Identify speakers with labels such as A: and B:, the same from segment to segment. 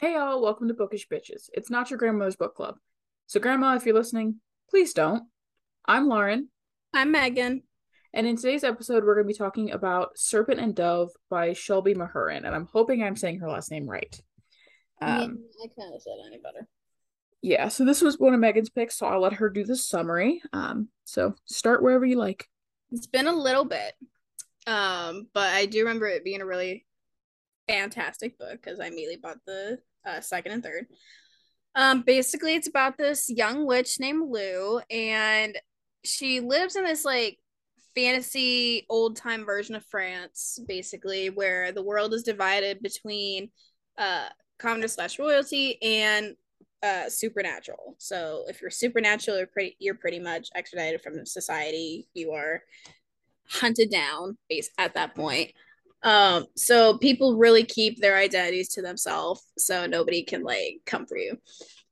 A: Hey y'all, welcome to Bookish Bitches. It's not your grandmother's book club. So, Grandma, if you're listening, please don't. I'm Lauren,
B: I'm Megan.
A: and in today's episode, we're going to be talking about Serpent and Dove by Shelby Mahurin, and I'm hoping I'm saying her last name right. Um,
B: I kind of said any better.
A: yeah, so this was one of Megan's picks, so I'll let her do the summary. Um, so start wherever you like.
B: It's been a little bit, um, but I do remember it being a really fantastic book because I immediately bought the uh, second and third. Um, basically, it's about this young witch named Lou, and she lives in this like fantasy old time version of France, basically, where the world is divided between uh commoner slash royalty and uh supernatural. So if you're supernatural, you're pretty you're pretty much extradited from society. You are hunted down base at that point. Um, so people really keep their identities to themselves, so nobody can like come for you.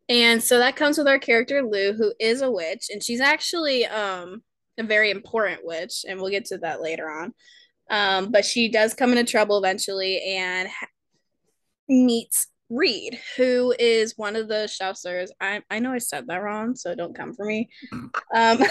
B: And so that comes with our character Lou, who is a witch, and she's actually um a very important witch, and we'll get to that later on. Um, but she does come into trouble eventually and ha- meets Reid, who is one of the chasseurs. I I know I said that wrong, so don't come for me. Um,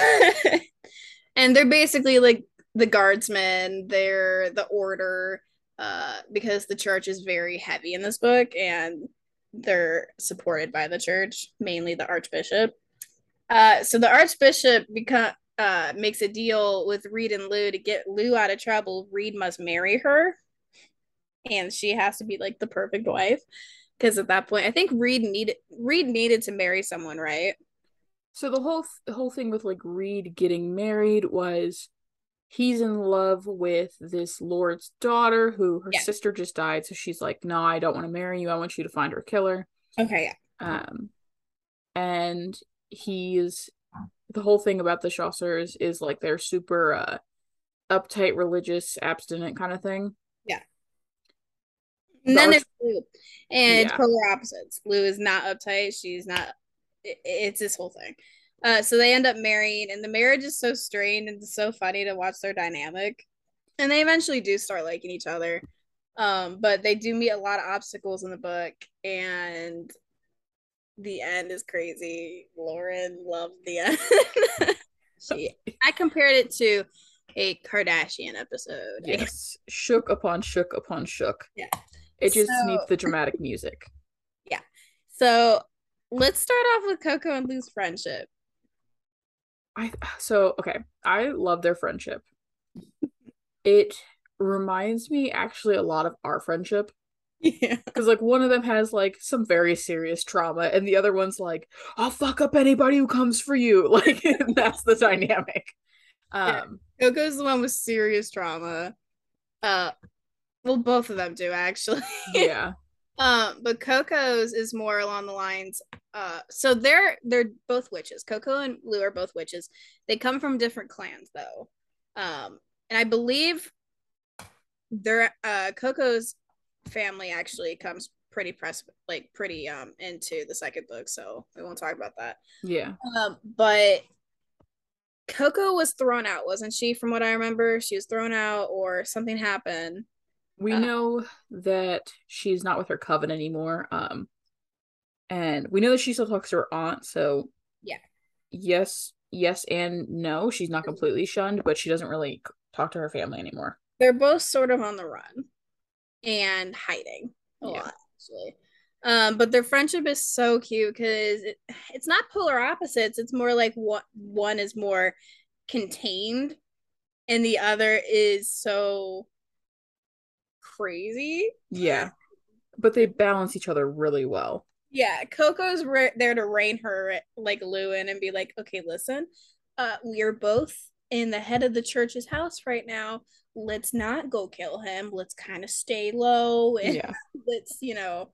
B: and they're basically like the guardsmen. They're the order, uh, because the church is very heavy in this book, and they're supported by the church, mainly the archbishop. Uh, so the archbishop become uh makes a deal with Reid and Lou to get Lou out of trouble. Reid must marry her, and she has to be like the perfect wife. Because at that point, I think Reid needed Reid needed to marry someone, right?
A: So the whole the whole thing with like Reid getting married was he's in love with this lord's daughter who her
B: Yeah.
A: sister just died, so she's like, "No, I don't want to marry you. I want you to find her killer."
B: Okay,
A: Um, and he's the whole thing about the Chaucers is like they're super uh uptight, religious, abstinent kind of thing.
B: Yeah
A: and
B: then there's Lou, and
A: Yeah.
B: polar opposites. Lou is not uptight. She's not. it- it's this whole thing. Uh, so they end up marrying, and the marriage is so strained and so funny to watch their dynamic. And they eventually do start liking each other. Um, but they do meet a lot of obstacles in the book, and the end is crazy. Lauren loved the end. she, I compared it to a Kardashian episode.
A: Yes, shook upon shook upon shook.
B: Yeah.
A: It just
B: So-
A: needs the dramatic music. Yeah.
B: So let's start off with Coco and Lou's friendship.
A: I so okay. I love their friendship. It reminds me actually a lot of our friendship
B: Yeah.
A: because like one of them has like some very serious trauma and the other one's like I'll fuck up anybody who comes for you. Like that's the dynamic.
B: Yeah.
A: Um
B: Coco's the one with serious trauma. Uh well both of them do actually.
A: yeah.
B: Um but Coco's is more along the lines uh so they're they're both witches. Coco and Lou are both witches. They come from different clans though. Um and I believe their uh Coco's family actually comes pretty press like pretty um into the second book, so we won't talk about that.
A: Yeah.
B: Um, but Coco was thrown out, wasn't she? From what I remember, she was thrown out, or something happened.
A: We
B: Uh,
A: know that she's not with her coven anymore. Um and we know that she still talks to her aunt, so
B: Yeah.
A: Yes, yes and no. She's not completely shunned, but she doesn't really talk to her family anymore.
B: They're both sort of on the run and hiding a
A: Yeah.
B: lot, actually. Um, but their friendship is so cute because it, it's not polar opposites. It's more like what one is more contained, and the other is so crazy.
A: Yeah. But they balance each other really well.
B: Yeah, Coco's re- there to rein her like Lewin and be like, okay, listen, uh, we are both in the head of the church's house right now. Let's not go kill him. Let's kind of stay low and
A: Yeah.
B: let's, you know,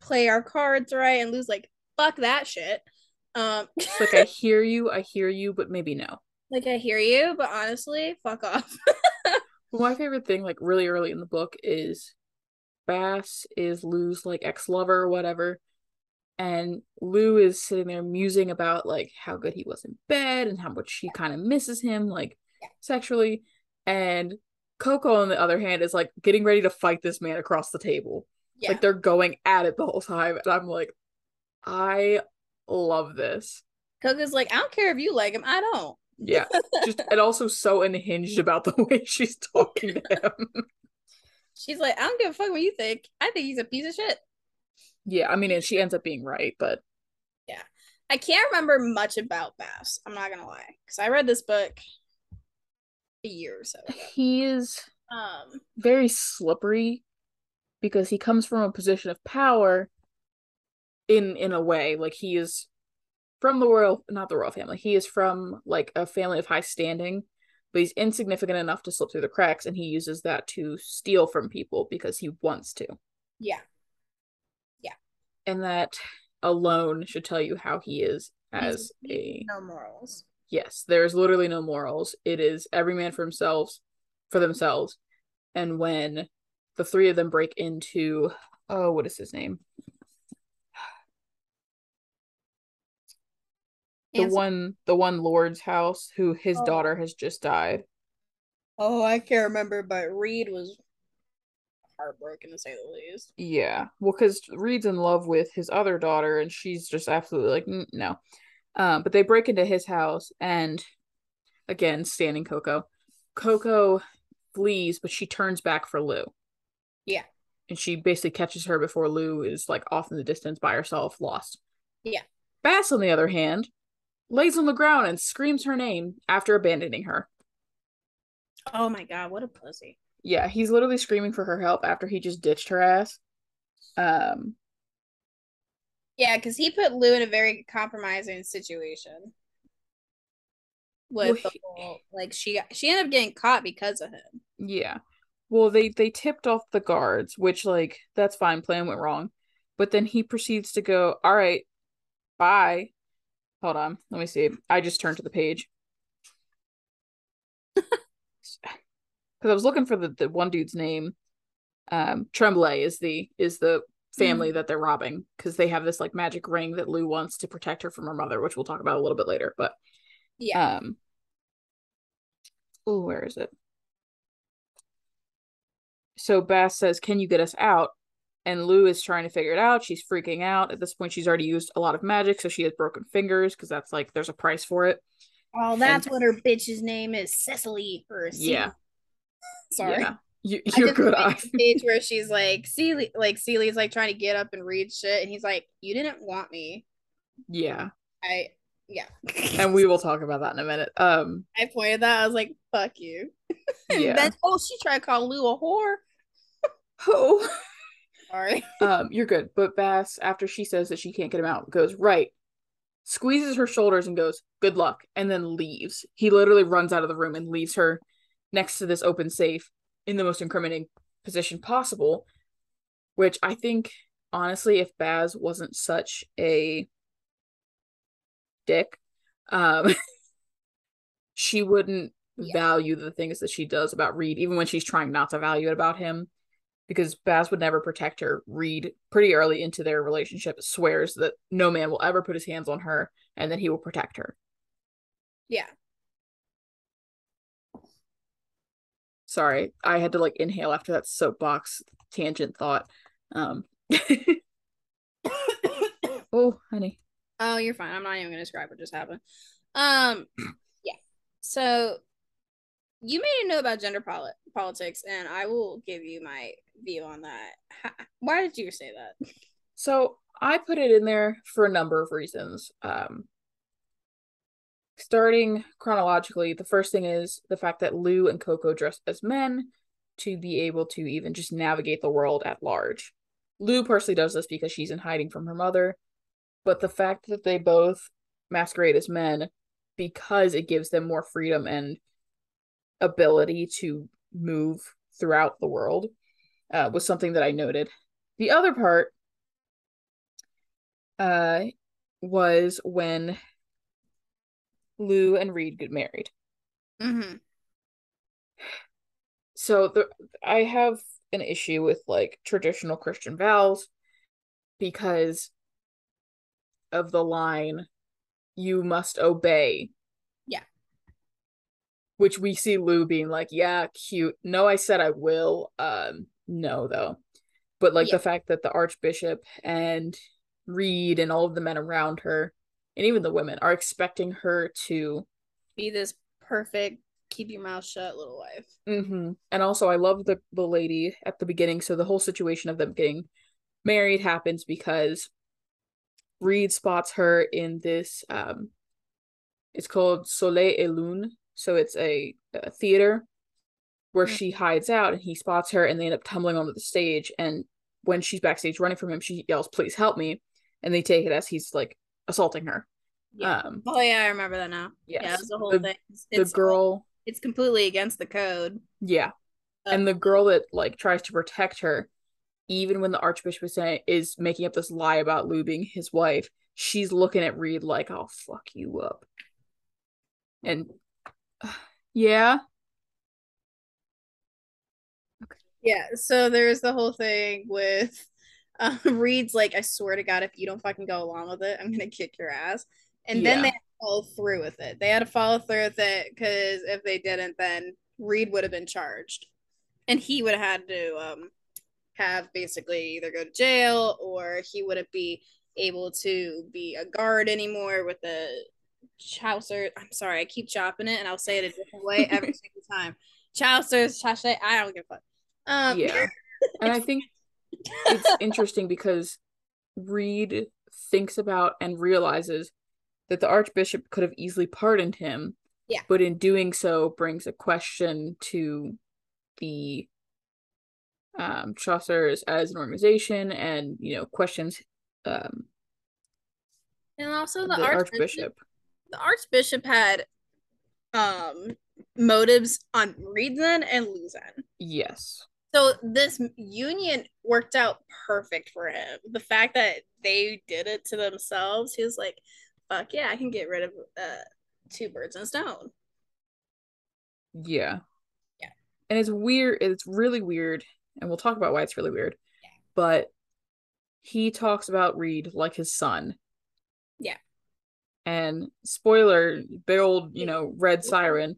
B: play our cards right. And Lou's like, fuck that shit. Um,
A: It's like I hear you, I hear you, but maybe no.
B: like I hear you, but honestly, fuck off.
A: My favorite thing, like really early in the book, is Bas is Lou's like ex-lover or whatever. And Lou is sitting there musing about like how good he was in bed and how much she kind of misses him, like sexually. And Coco, on the other hand, is like getting ready to fight this man across the table.
B: Yeah.
A: Like they're going at it the whole time. And I'm like, I love this.
B: Coco's like, I don't care if you like him. I don't.
A: Yeah. Just and also so unhinged about the way she's talking to him.
B: She's like, I don't give a fuck what you think. I think he's a piece of shit.
A: yeah, I mean, and she ends up being right, but yeah,
B: I can't remember much about Bas. I'm not gonna lie, because I read this book a year or so ago.
A: he is
B: Um,
A: very slippery because he comes from a position of power in in a way like he is from the royal not the royal family he is from like a family of high standing but he's insignificant enough to slip through the cracks and he uses that to steal from people because he wants to.
B: Yeah, Yeah.
A: and that alone should tell you how he is as
B: He's-
A: a
B: no morals.
A: yes there's literally no morals. It is every man for himself for themselves. And when the three of them break into oh what is his name the one the one lord's house who his
B: Oh.
A: daughter has just died
B: Oh, I can't remember, but Reid was heartbroken to say the least.
A: yeah well because reid's in love with his other daughter and she's just absolutely like "Mm, no um but they break into his house and again standing coco coco flees but she turns back for lou
B: Yeah.
A: and she basically catches her before lou is like off in the distance by herself lost
B: Yeah.
A: bas on the other hand lays on the ground and screams her name after abandoning her
B: Oh my god, what a pussy.
A: yeah he's literally screaming for her help after he just ditched her ass um
B: Yeah, because he put Lou in a very compromising situation. With
A: Well, he-
B: whole, like she got, she ended up getting caught because of him.
A: Yeah. Well, they they tipped off the guards, which like that's fine, plan went wrong. But then he proceeds to go, "All right. Bye." Hold on. Let me see. I just turned to the page. Cuz I was looking for the the one dude's name. Um Tremblay is the is the family that they're robbing cuz they have this like magic ring that Lou wants to protect her from her mother, which we'll talk about a little bit later, but
B: Yeah.
A: um Oh, where is it? So Bas says, "Can you get us out?" And Lou is trying to figure it out. She's freaking out. At this point, she's already used a lot of magic, so she has broken fingers because that's like there's a price for it.
B: oh, that's what her bitch's name is, Cecily or Celie.
A: Yeah.
B: Sorry.
A: Yeah. You, you're good.
B: made
A: I,
B: the page where she's like, Celie, like Celie's like trying to get up and read shit, and he's like, "You didn't want me."
A: yeah.
B: I, yeah.
A: And we will talk about that in a minute. Um.
B: I pointed that. I was like, "Fuck you."
A: Yeah.
B: then, oh, she tried to call Lou a whore.
A: Oh.
B: Sorry.
A: um. You're good. But Bas, after she says that she can't get him out, goes right, squeezes her shoulders and goes, "Good luck," and then leaves. He literally runs out of the room and leaves her next to this open safe in the most incriminating position possible. Which I think, honestly, if Bas wasn't such a dick, um, she wouldn't
B: Yeah.
A: value the things that she does about Reid, even when she's trying not to value it about him. Because Bas would never protect her. Reid, pretty early into their relationship, swears that no man will ever put his hands on her and that he will protect her.
B: Yeah.
A: Sorry, I had to like inhale after that soapbox tangent thought. Um, oh, honey.
B: Oh, you're fine. I'm not even gonna describe what just happened. Um, yeah. So you made a note about gender poli- politics, and I will give you my view on that. Why did you say that?
A: So I put it in there for a number of reasons. Um, starting chronologically, the first thing is the fact that Lou and Coco dress as men to be able to even just navigate the world at large. Lou personally does this because she's in hiding from her mother, but the fact that they both masquerade as men because it gives them more freedom and ability to move throughout the world uh, was something that I noted. The other part uh was when Lou and Reid get married.
B: Mm-hmm.
A: So the I have an issue with like traditional Christian vows because of the line you must obey. Which we see Lou being like, "Yeah, cute. No, I said I will." Um no though. But like
B: Yeah.
A: the fact that the Archbishop and Reid and all of the men around her, and even the women, are expecting her to
B: Be this perfect, keep your mouth shut little wife.
A: hmm And also, I love the the lady at the beginning. So the whole situation of them getting married happens because Reid spots her in this. Um, it's called Soleil et Lune. So it's a, a theater where
B: Mm.
A: she hides out, and he spots her, and they end up tumbling onto the stage. And when she's backstage running from him, she yells, "Please help me!" And they take it as he's like assaulting her.
B: Yeah.
A: Um,
B: oh yeah, I remember that now.
A: yes.
B: Yeah, it was the whole
A: the,
B: thing. It's,
A: the girl.
B: it's completely against the code.
A: Yeah. And the girl that like tries to protect her even when the archbishop is saying is making up this lie about Lou being his wife she's looking at Reid like I'll fuck you up and yeah
B: Yeah, so there's the whole thing with um, Reid's like, I swear to God, if you don't fucking go along with it, I'm gonna kick your ass. And then
A: Yeah.
B: they had to follow through with it. They had to follow through with it because if they didn't, then Reid would have been charged, and he would have had to um have basically either go to jail or he wouldn't be able to be a guard anymore with the Chaucer. I'm sorry, I keep chopping it, and I'll say it a different way every single time. Chaucer's Chaucer. I don't give a fuck. Um,
A: yeah and I think it's interesting because Reid thinks about and realizes that the archbishop could have easily pardoned him
B: Yeah.
A: but in doing so brings a question to the um Chaucer's as an organization and you know questions um
B: and also
A: the,
B: the, archbishop,
A: archbishop
B: The archbishop had um motives on Reedson and Luzon.
A: yes
B: So this union worked out perfect for him. The fact that they did it to themselves, he was like, "Fuck yeah, I can get rid of uh, two birds in a stone."
A: yeah
B: Yeah.
A: and it's weird it's really weird and we'll talk about why it's really weird Yeah. but he talks about Reid like his son
B: Yeah.
A: And spoiler big old you know red siren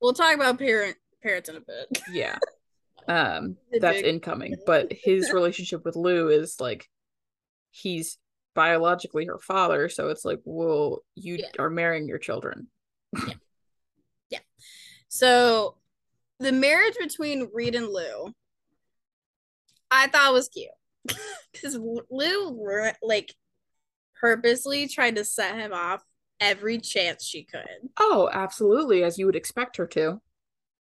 B: We'll talk about parent parents in a bit.
A: yeah um that's incoming but his relationship with lou is like he's biologically her father so it's like well you
B: Yeah.
A: are marrying your children yeah. yeah.
B: So the marriage between Reid and Lou, I thought was cute because Lou like purposely tried to set him off every chance she could.
A: oh absolutely as you would expect her to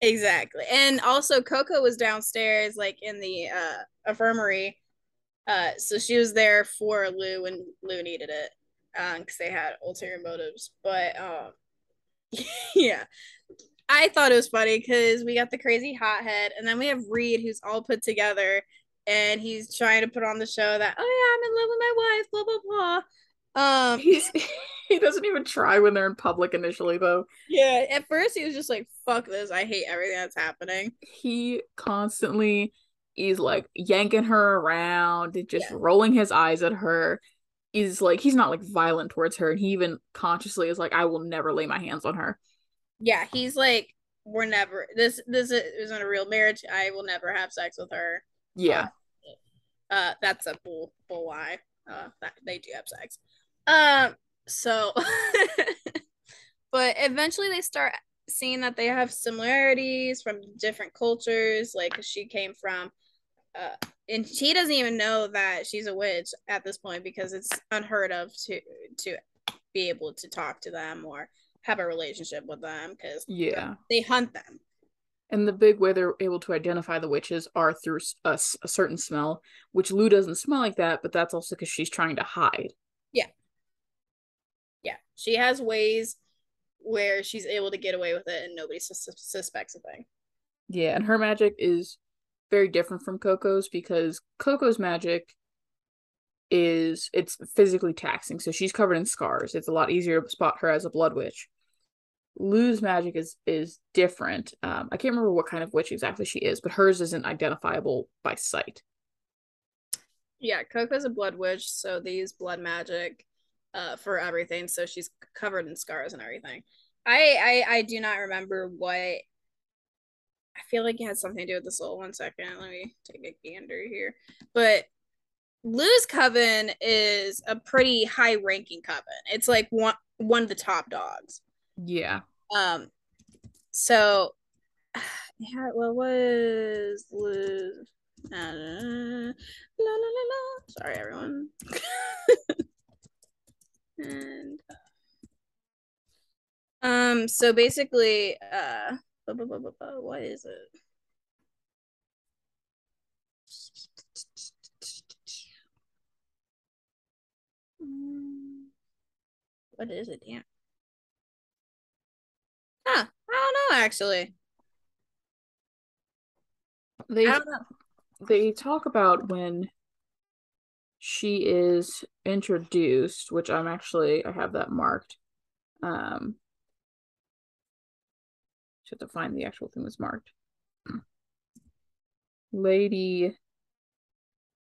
B: Exactly. And also Coco was downstairs like in the uh infirmary. Uh so she was there for Lou when Lou needed it. Um because they had ulterior motives. But um yeah. I thought it was funny because we got the crazy hothead and then we have Reid who's all put together and he's trying to put on the show that, oh yeah, I'm in love with my wife, blah blah blah. Um
A: he's he doesn't even try when they're in public initially though
B: yeah, at first he was just like, fuck this, I hate everything that's happening.
A: he constantly is like yanking her around just
B: Yeah.
A: rolling his eyes at her is like he's not like violent towards her and he even consciously is like i will never lay my hands on her
B: yeah, he's like, we're never this this isn't a real marriage. I will never have sex with her.
A: yeah
B: Uh, that's a bull bull lie. Uh, that they do have sex. Um, so, but eventually they start seeing that they have similarities from different cultures. Like she came from, uh, and she doesn't even know that she's a witch at this point because it's unheard of to to be able to talk to them or have a relationship with them because
A: yeah
B: they hunt them.
A: and the big way they're able to identify the witches are through a certain smell which lou doesn't smell like that but that's also because she's trying to hide
B: Yeah, she has ways where she's able to get away with it and nobody sus- suspects a thing.
A: yeah and her magic is very different from coco's because coco's magic is it's physically taxing. So she's covered in scars. It's a lot easier to spot her as a blood witch. Lou's magic is is different. Um i can't remember what kind of witch exactly she is but hers isn't identifiable by sight.
B: Yeah, Coco's a blood witch, so they use blood magic uh, for everything. So she's covered in scars and everything. I, I I do not remember what. I feel like it has something to do with the soul. One second, let me take a gander here. But Lou's coven is a pretty high ranking coven. It's like one one of the top dogs.
A: Yeah.
B: Um. So, yeah. What was Lou? Uh, la, la, la, la. Sorry, everyone. and um. So basically, uh, what is it? What is it? Damn. Huh. I don't know actually.
A: They they talk about when she is introduced, which I'm actually I have that marked. Um just have to find the actual thing that's marked. Lady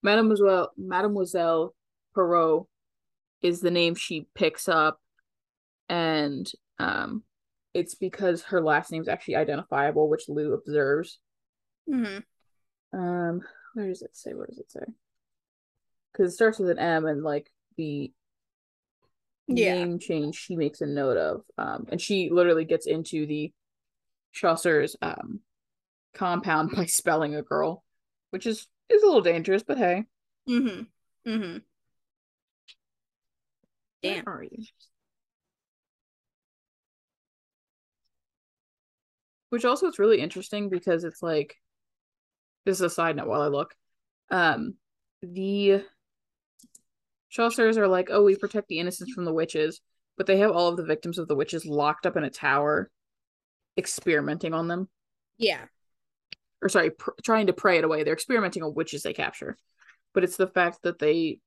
A: Mademoiselle Mademoiselle Perot is the name she picks up and um it's because her last name is actually identifiable which Lou observes
B: mm-hmm.
A: um where does it say where does it say because it starts with an M and like the yeah. name change she makes a note of um and she literally gets into the Chaucer's um compound by spelling a girl which is is a little dangerous but hey
B: mm-hmm mm-hmm
A: Damn. Where are you? Which also is really interesting because it's like this is a side note while I look. Um the Chaucers are like, oh, we protect the innocents from the witches, but they have all of the victims of the witches locked up in a tower, experimenting on them.
B: Yeah.
A: Or sorry, pr- trying to pray it away. They're experimenting on witches they capture, but it's the fact that they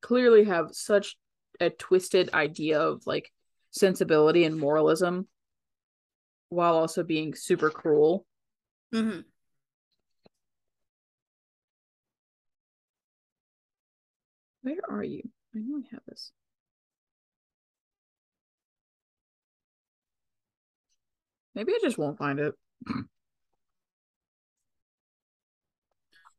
A: clearly have such a twisted idea of like sensibility and moralism while also being super cruel.
B: Mm-hmm.
A: Where are you? I know I have this. Maybe I just won't find it.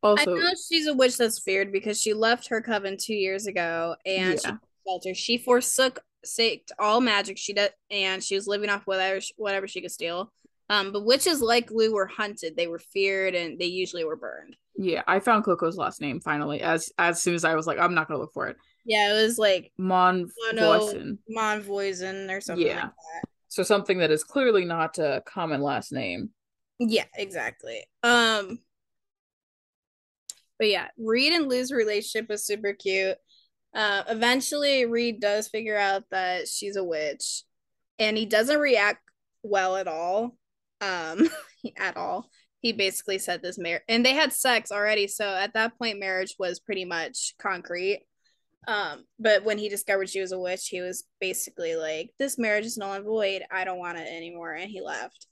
B: also, I know she's a witch that's feared because she left her coven two years ago and yeah. she shelter. She forsook saked all magic she did, and she was living off whatever whatever she could steal. Um, but witches like Lou were hunted. They were feared, and they usually were burned.
A: Yeah, I found Coco's last name finally. As as soon as I was like, I'm not gonna look for it.
B: Yeah, it was like
A: Monvoisin.
B: Monvoisin or something yeah. Like
A: so something that is clearly not a common last name.
B: Yeah, exactly. Um, but yeah, Reid and Lou's relationship was super cute. Uh, eventually, Reid does figure out that she's a witch, and he doesn't react well at all. Um, at all. He basically said this marriage, and they had sex already. So at that point, marriage was pretty much concrete. Um, but when he discovered she was a witch, he was basically like, "This marriage is null and void. I don't want it anymore," and he left.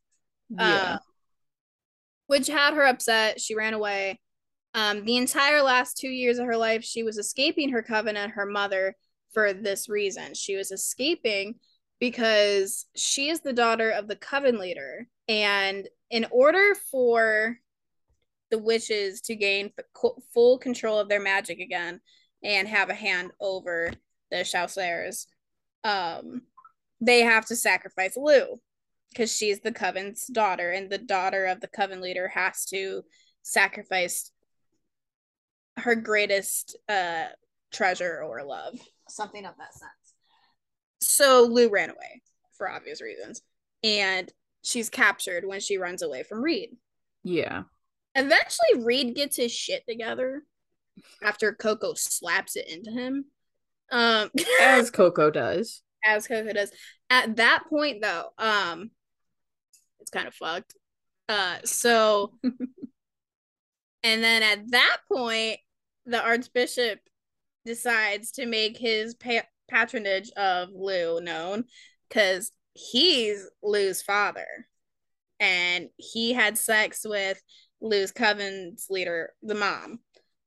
B: Yeah. Uh, which had her upset. She ran away. Um, the entire last two years of her life, she was escaping her coven and her mother for this reason. She was escaping because she is the daughter of the coven leader. And in order for the witches to gain full control of their magic again and have a hand over the Chaucers, um, they have to sacrifice Lou because she's the coven's daughter, and the daughter of the coven leader has to sacrifice her greatest uh treasure or love, something of that sense. So Lou ran away for obvious reasons, and she's captured when she runs away from Reid.
A: Yeah.
B: Eventually, Reid gets his shit together after Coco slaps it into him. Um,
A: as Coco does.
B: As Coco does. At that point, though, um, it's kind of fucked. Uh, so, and then at that point, the archbishop decides to make his pa- patronage of Lou known because he's Lou's father and he had sex with Lou's coven's leader, the mom.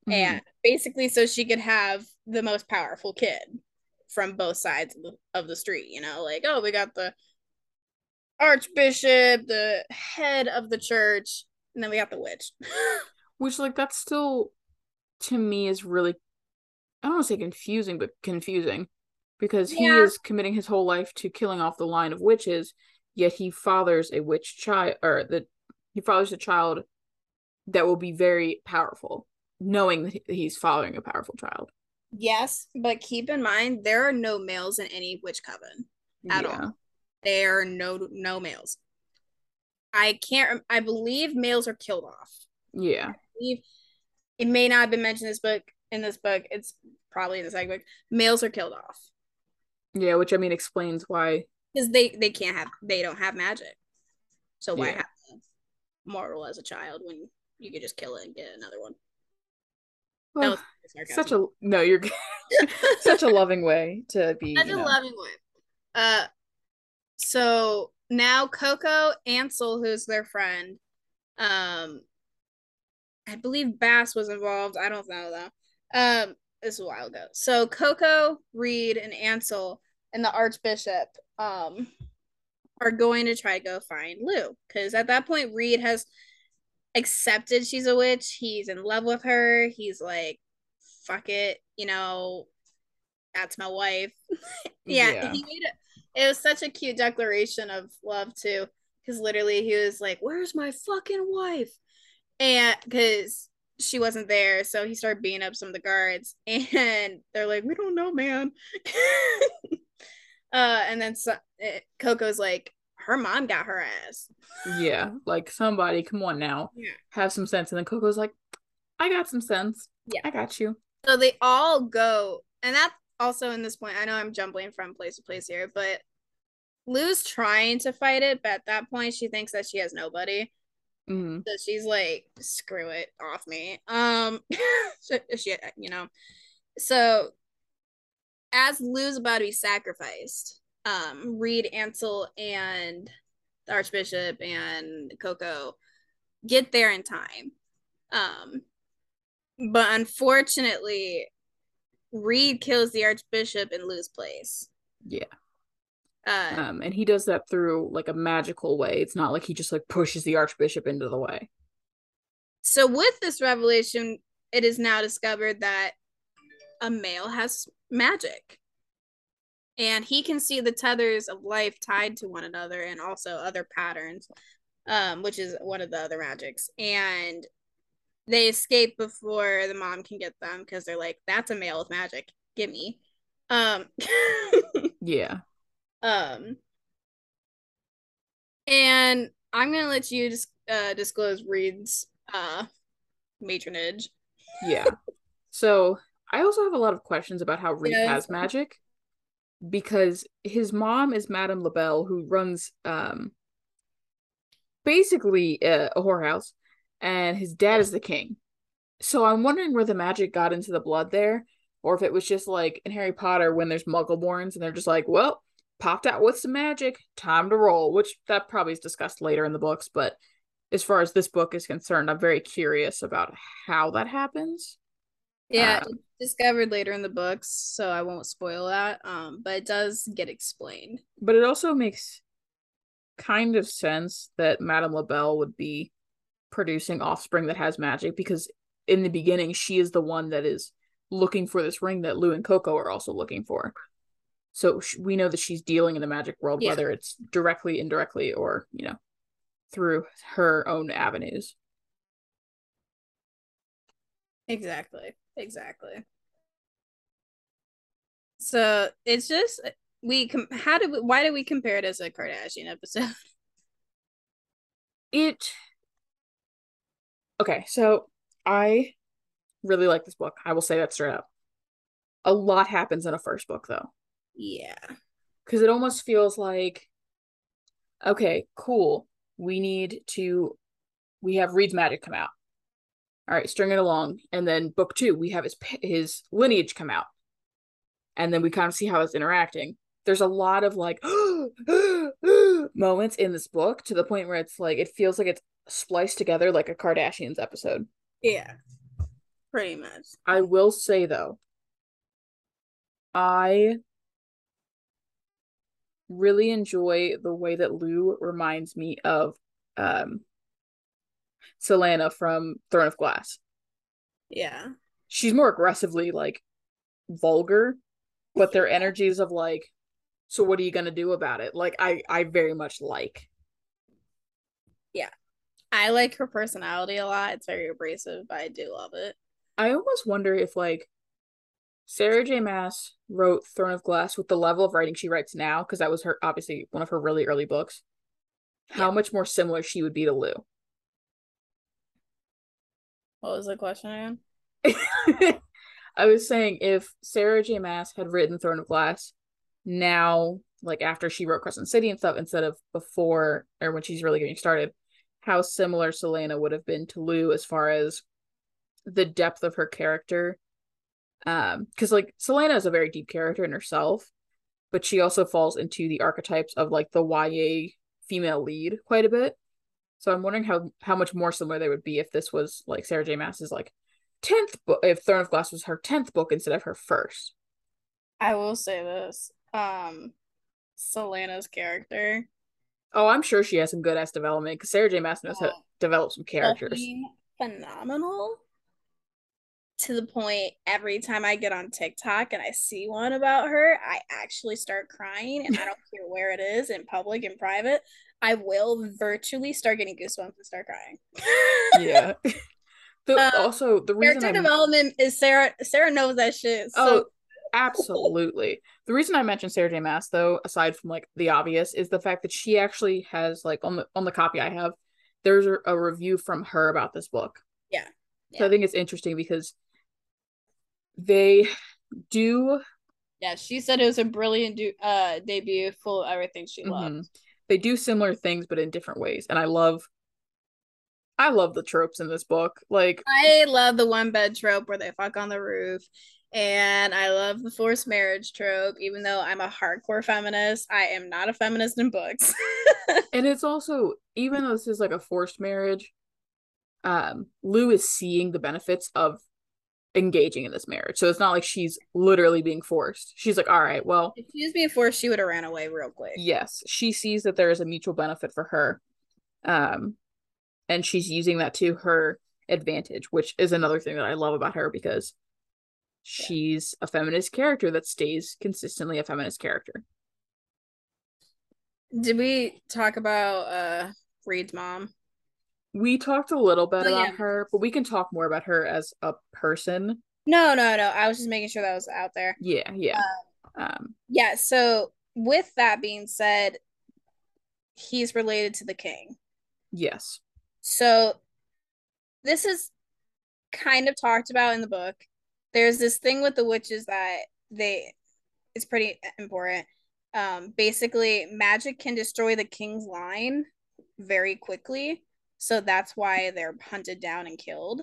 B: Mm-hmm. And basically, so she could have the most powerful kid from both sides of the, of the street, you know, like, oh, we got the archbishop, the head of the church, and then we got the witch.
A: Which like that's still to me is really I don't want to say confusing, but confusing. Because he is committing his whole life to killing off the line of witches, yet he fathers a witch child or that he fathers a child that will be very powerful, knowing that he's fathering a powerful child.
B: yes, but keep in mind there are no males in any witch coven. At all. There are no no males. I can't. I believe males are killed off.
A: Yeah.
B: It may not have been mentioned in this book. In this book, it's probably in the second book. Males are killed off
A: Yeah, which I mean explains why
B: because they they can't have they don't have magic. So why
A: Yeah.
B: have a mortal as a child when you could just kill it and get another one? Was
A: such a no, you're such a loving way to be.
B: Such a
A: know.
B: loving way. Uh, so now Coco Ansel, who's their friend, um, I believe Bas was involved. I don't know though. Um, this is a while ago. So Coco, Reid, and Ansel and the Archbishop, um, are going to try to go find Lou because at that point Reid has accepted she's a witch. He's in love with her. He's like, fuck it, you know, that's my wife. yeah,
A: Yeah.
B: he made it. It was such a cute declaration of love too, because literally he was like, "Where's my fucking wife?" And because she wasn't there, so he started beating up some of the guards, and they're like, "We don't know, man." uh, and then so, Coco's like, "Her mom got her ass."
A: Yeah, like somebody, come on now,
B: Yeah.
A: have some sense. And then Coco's like, I got some sense.
B: Yeah.
A: I got you.
B: So they all go, and that's also in this point. I know I'm jumbling from place to place here, but Lou's trying to fight it, but at that point, she thinks that she has nobody.
A: Hmm
B: So she's like, "Screw it, off me." Um, so she, you know, so as Lou's about to be sacrificed, um, Reid, Ansel, and the Archbishop and Coco get there in time. Um, but unfortunately, Reid kills the Archbishop in Lou's place.
A: Yeah.
B: Uh,
A: Um, and he does that through like a magical way. It's not like he just like pushes the archbishop into the way.
B: so with this revelation, it is now discovered that a male has magic. And he can see the tethers of life tied to one another and also other patterns, um, which is one of the other magics. And they escape before the mom can get them because they're like, that's a male with magic. Give me. Um
A: Yeah.
B: Um, and I'm gonna let you just uh, disclose Reid's uh matronage.
A: Yeah. So I also have a lot of questions about how
B: Reid
A: has magic because his mom is Madame LaBelle, who runs um basically a, a whorehouse, and his dad is the king. So I'm wondering where the magic got into the blood there, or if it was just like in Harry Potter when there's Muggleborns and they're just like, well, popped out with some magic, time to roll. Which that probably is discussed later in the books, but as far as this book is concerned, I'm very curious about how that happens.
B: Yeah,
A: Um,
B: it's discovered later in the books, so I won't spoil that. Um, but it does get explained.
A: But it also makes kind of sense that Madame LaBelle would be producing offspring that has magic because in the beginning she is the one that is looking for this ring that Lou and Coco are also looking for. So sh- we know that she's dealing in the magic world,
B: Yeah.
A: whether it's directly, indirectly, or you know, through her own avenues.
B: Exactly. Exactly. So it's just we com- how do we, why do we compare it as a Kardashian episode?
A: It okay, so I really like this book. I will say that straight up. A lot happens in a first book though.
B: Yeah.
A: because it almost feels like okay cool we need to we have reid's magic come out all right string it along and then book two we have his his lineage come out and then we kind of see how it's interacting there's a lot of like moments in this book to the point where it's like it feels like it's spliced together like a kardashians episode
B: Yeah. Pretty much.
A: I will say though, I really enjoy the way that Lou reminds me of um Celaena from Throne of Glass.
B: Yeah.
A: She's more aggressively like vulgar, but their energies of like, so what are you gonna do about it? Like I I very much like.
B: Yeah. I like her personality a lot. It's very abrasive, but I do love it.
A: I almost wonder if like Sarah J. Maas wrote Throne of Glass with the level of writing she writes now, because that was her obviously one of her really early books. How
B: Yeah.
A: much more similar she would be to Lou.
B: What was the question again?
A: I was saying if Sarah J. Maas had written Throne of Glass now, like after she wrote Crescent City and stuff, instead of before or when she's really getting started, how similar Celaena would have been to Lou as far as the depth of her character. Um, because like Celaena is a very deep character in herself, but she also falls into the archetypes of like the YA female lead quite a bit. So I'm wondering how how much more similar they would be if this was like Sarah J. Maas's like tenth book if Throne of Glass was her tenth book instead of her first.
B: I will say this. Um Celaena's character.
A: Oh, I'm sure she has some good ass development because Sarah J. Maas knows how to
B: Oh,
A: develop some characters.
B: phenomenal. To the point every time I get on TikTok and I see one about her, I actually start crying and I don't care where it is in public and private. I will virtually start getting goosebumps and start crying.
A: Yeah. the
B: Uh,
A: also the reason
B: Character
A: I
B: development is Sarah. Sarah knows that shit.
A: oh
B: So
A: absolutely the reason I mentioned Sarah J. Maas though, aside from like the obvious, is the fact that she actually has like on the on the copy I have, there's a, a review from her about this book.
B: Yeah.
A: So I think it's interesting because they do
B: yeah, she said it was a brilliant du- uh debut, full of everything she
A: Mhm.
B: loved.
A: They do similar things, but in different ways. And I love, I love the tropes in this book. Like,
B: I love the one bed trope where they fuck on the roof. And I love the forced marriage trope, even though I'm a hardcore feminist. I am not a feminist in books.
A: and it's also even though this is like a forced marriage, um, Lou is seeing the benefits of engaging in this marriage. So it's not like she's literally being forced. She's like, all right, well,
B: if she was being forced, she would have ran away real quick.
A: yes, she sees that there is a mutual benefit for her, um, and she's using that to her advantage, which is another thing that I love about her because she's a feminist character that stays consistently a feminist character.
B: Did we talk about uh Reid's mom?
A: We talked a little bit
B: Oh,
A: about
B: yeah.
A: her, but we can talk more about her as a person.
B: No, no, no. I was just making sure that was out there.
A: Yeah, yeah. Um,
B: Yeah, so with that being said, he's related to the king.
A: yes.
B: So this is kind of talked about in the book. There's this thing with the witches that they it's pretty important. Um basically magic can destroy the king's line very quickly. So that's why they're hunted down and killed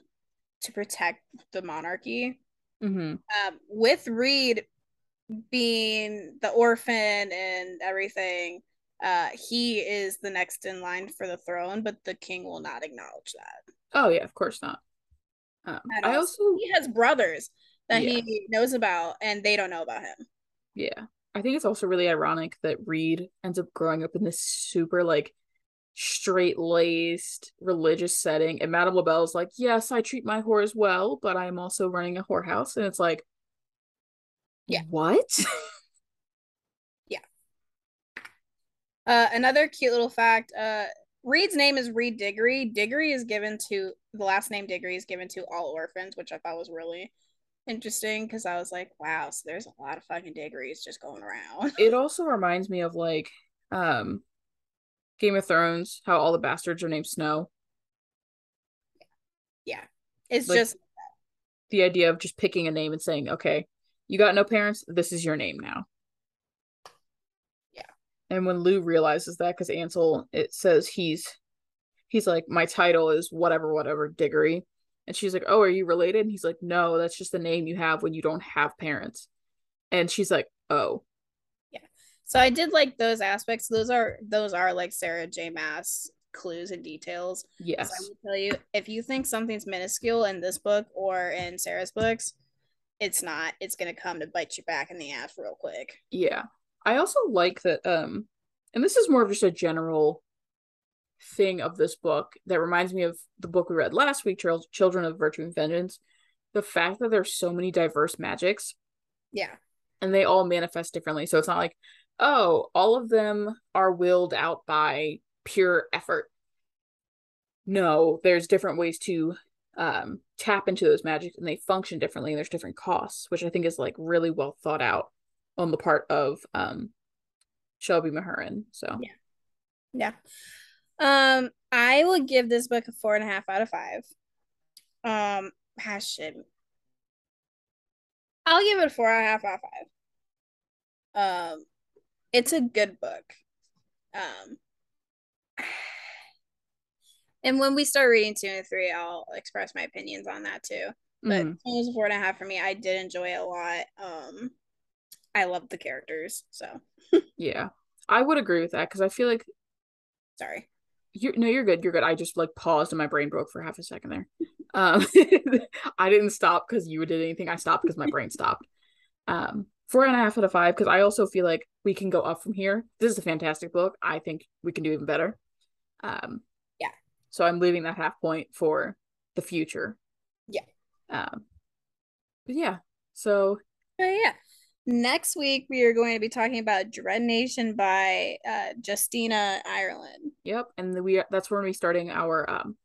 B: to protect the monarchy.
A: Mm-hmm.
B: Um with Reid being the orphan and everything, uh he is the next in line for the throne, but the king will not acknowledge that.
A: Oh yeah, of course not. Um, I
B: also, he has brothers that
A: Yeah.
B: he knows about and they don't know about him.
A: yeah, I think it's also really ironic that Reid ends up growing up in this super like straight laced religious setting, and Madame LaBelle's like, yes, I treat my whores well, but I'm also running a whorehouse, and it's like,
B: Yeah.
A: what? Yeah.
B: Uh, another cute little fact uh, Reid's name is Reid Diggory. Diggory is given to the last name Diggory is given to all orphans, which I thought was really interesting because I was like, wow, so there's a lot of fucking Diggories just going around.
A: it also reminds me of like um Game of Thrones, how all the bastards are named Snow.
B: yeah. It's
A: Like-
B: just,
A: The idea of just picking a name and saying, okay, you got no parents, this is your name now.
B: Yeah.
A: And when Lou realizes that, because Ansel, it says he's he's like, my title is whatever, whatever, Diggory. And she's like, Oh, are you related? And he's like, No, that's just the name you have when you don't have parents. And she's like, Oh,
B: so I did like those aspects. Those are, those are like Sarah J. Maas clues and details. So I will tell you, if you think something's minuscule in this book or in Sarah's books, it's not. It's gonna come to bite you back in the ass real quick.
A: Yeah. I also like that um and this is more of just a general thing of this book that reminds me of the book we read last week, Children of Virtue and Vengeance. The fact that there's so many diverse magics.
B: Yeah.
A: And they all manifest differently. So it's not like, oh, all of them are willed out by pure effort. No, there's different ways to um, tap into those magics and they function differently and there's different costs, which I think is like really well thought out on the part of um, Shelby Mahurin. So
B: yeah. Yeah. Um, I would give this book a four and a half out of five. Um, passion. I'll give it four and a half out of five. Um, it's a good book. Um, and when we start reading two and three, I'll express my opinions on that too. But mm. it was four and a half for me. I did enjoy it a lot. Um, I love the characters. So
A: yeah, I would agree with that because I feel like.
B: Sorry.
A: You're no, you're good. You're good. I just like paused and my brain broke for half a second there. Um, I didn't stop because you did anything. I stopped because my brain stopped. Um, four and a half out of five because I also feel like we can go up from here. This is a fantastic book. I think we can do even better. Um,
B: yeah.
A: So I'm leaving that half point for the future.
B: Yeah.
A: Um, but yeah. So.
B: Uh, yeah. Next week, we are going to be talking about Dread Nation by uh, Justina Ireland.
A: Yep, and we that's where we're starting our um,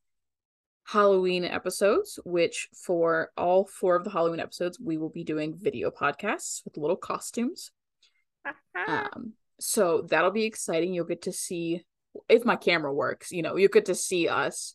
A: Halloween episodes. Which for all four of the Halloween episodes, we will be doing video podcasts with little costumes. um, so that'll be exciting. You'll get to see if my camera works. You know, you get to see us.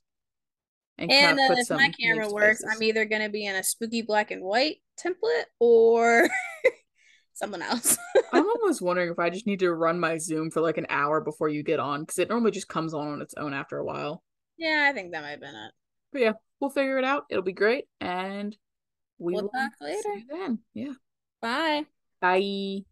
B: And, and uh, if my camera works, I'm either going to be in a spooky black and white template or someone else.
A: I'm almost wondering if I just need to run my Zoom for like an hour before you get on because it normally just comes on on its own after a while.
B: Yeah, I think that might have been it.
A: But yeah, we'll figure it out. It'll be great. And
B: we we'll will talk later.
A: then. Yeah.
B: Bye.
A: Bye.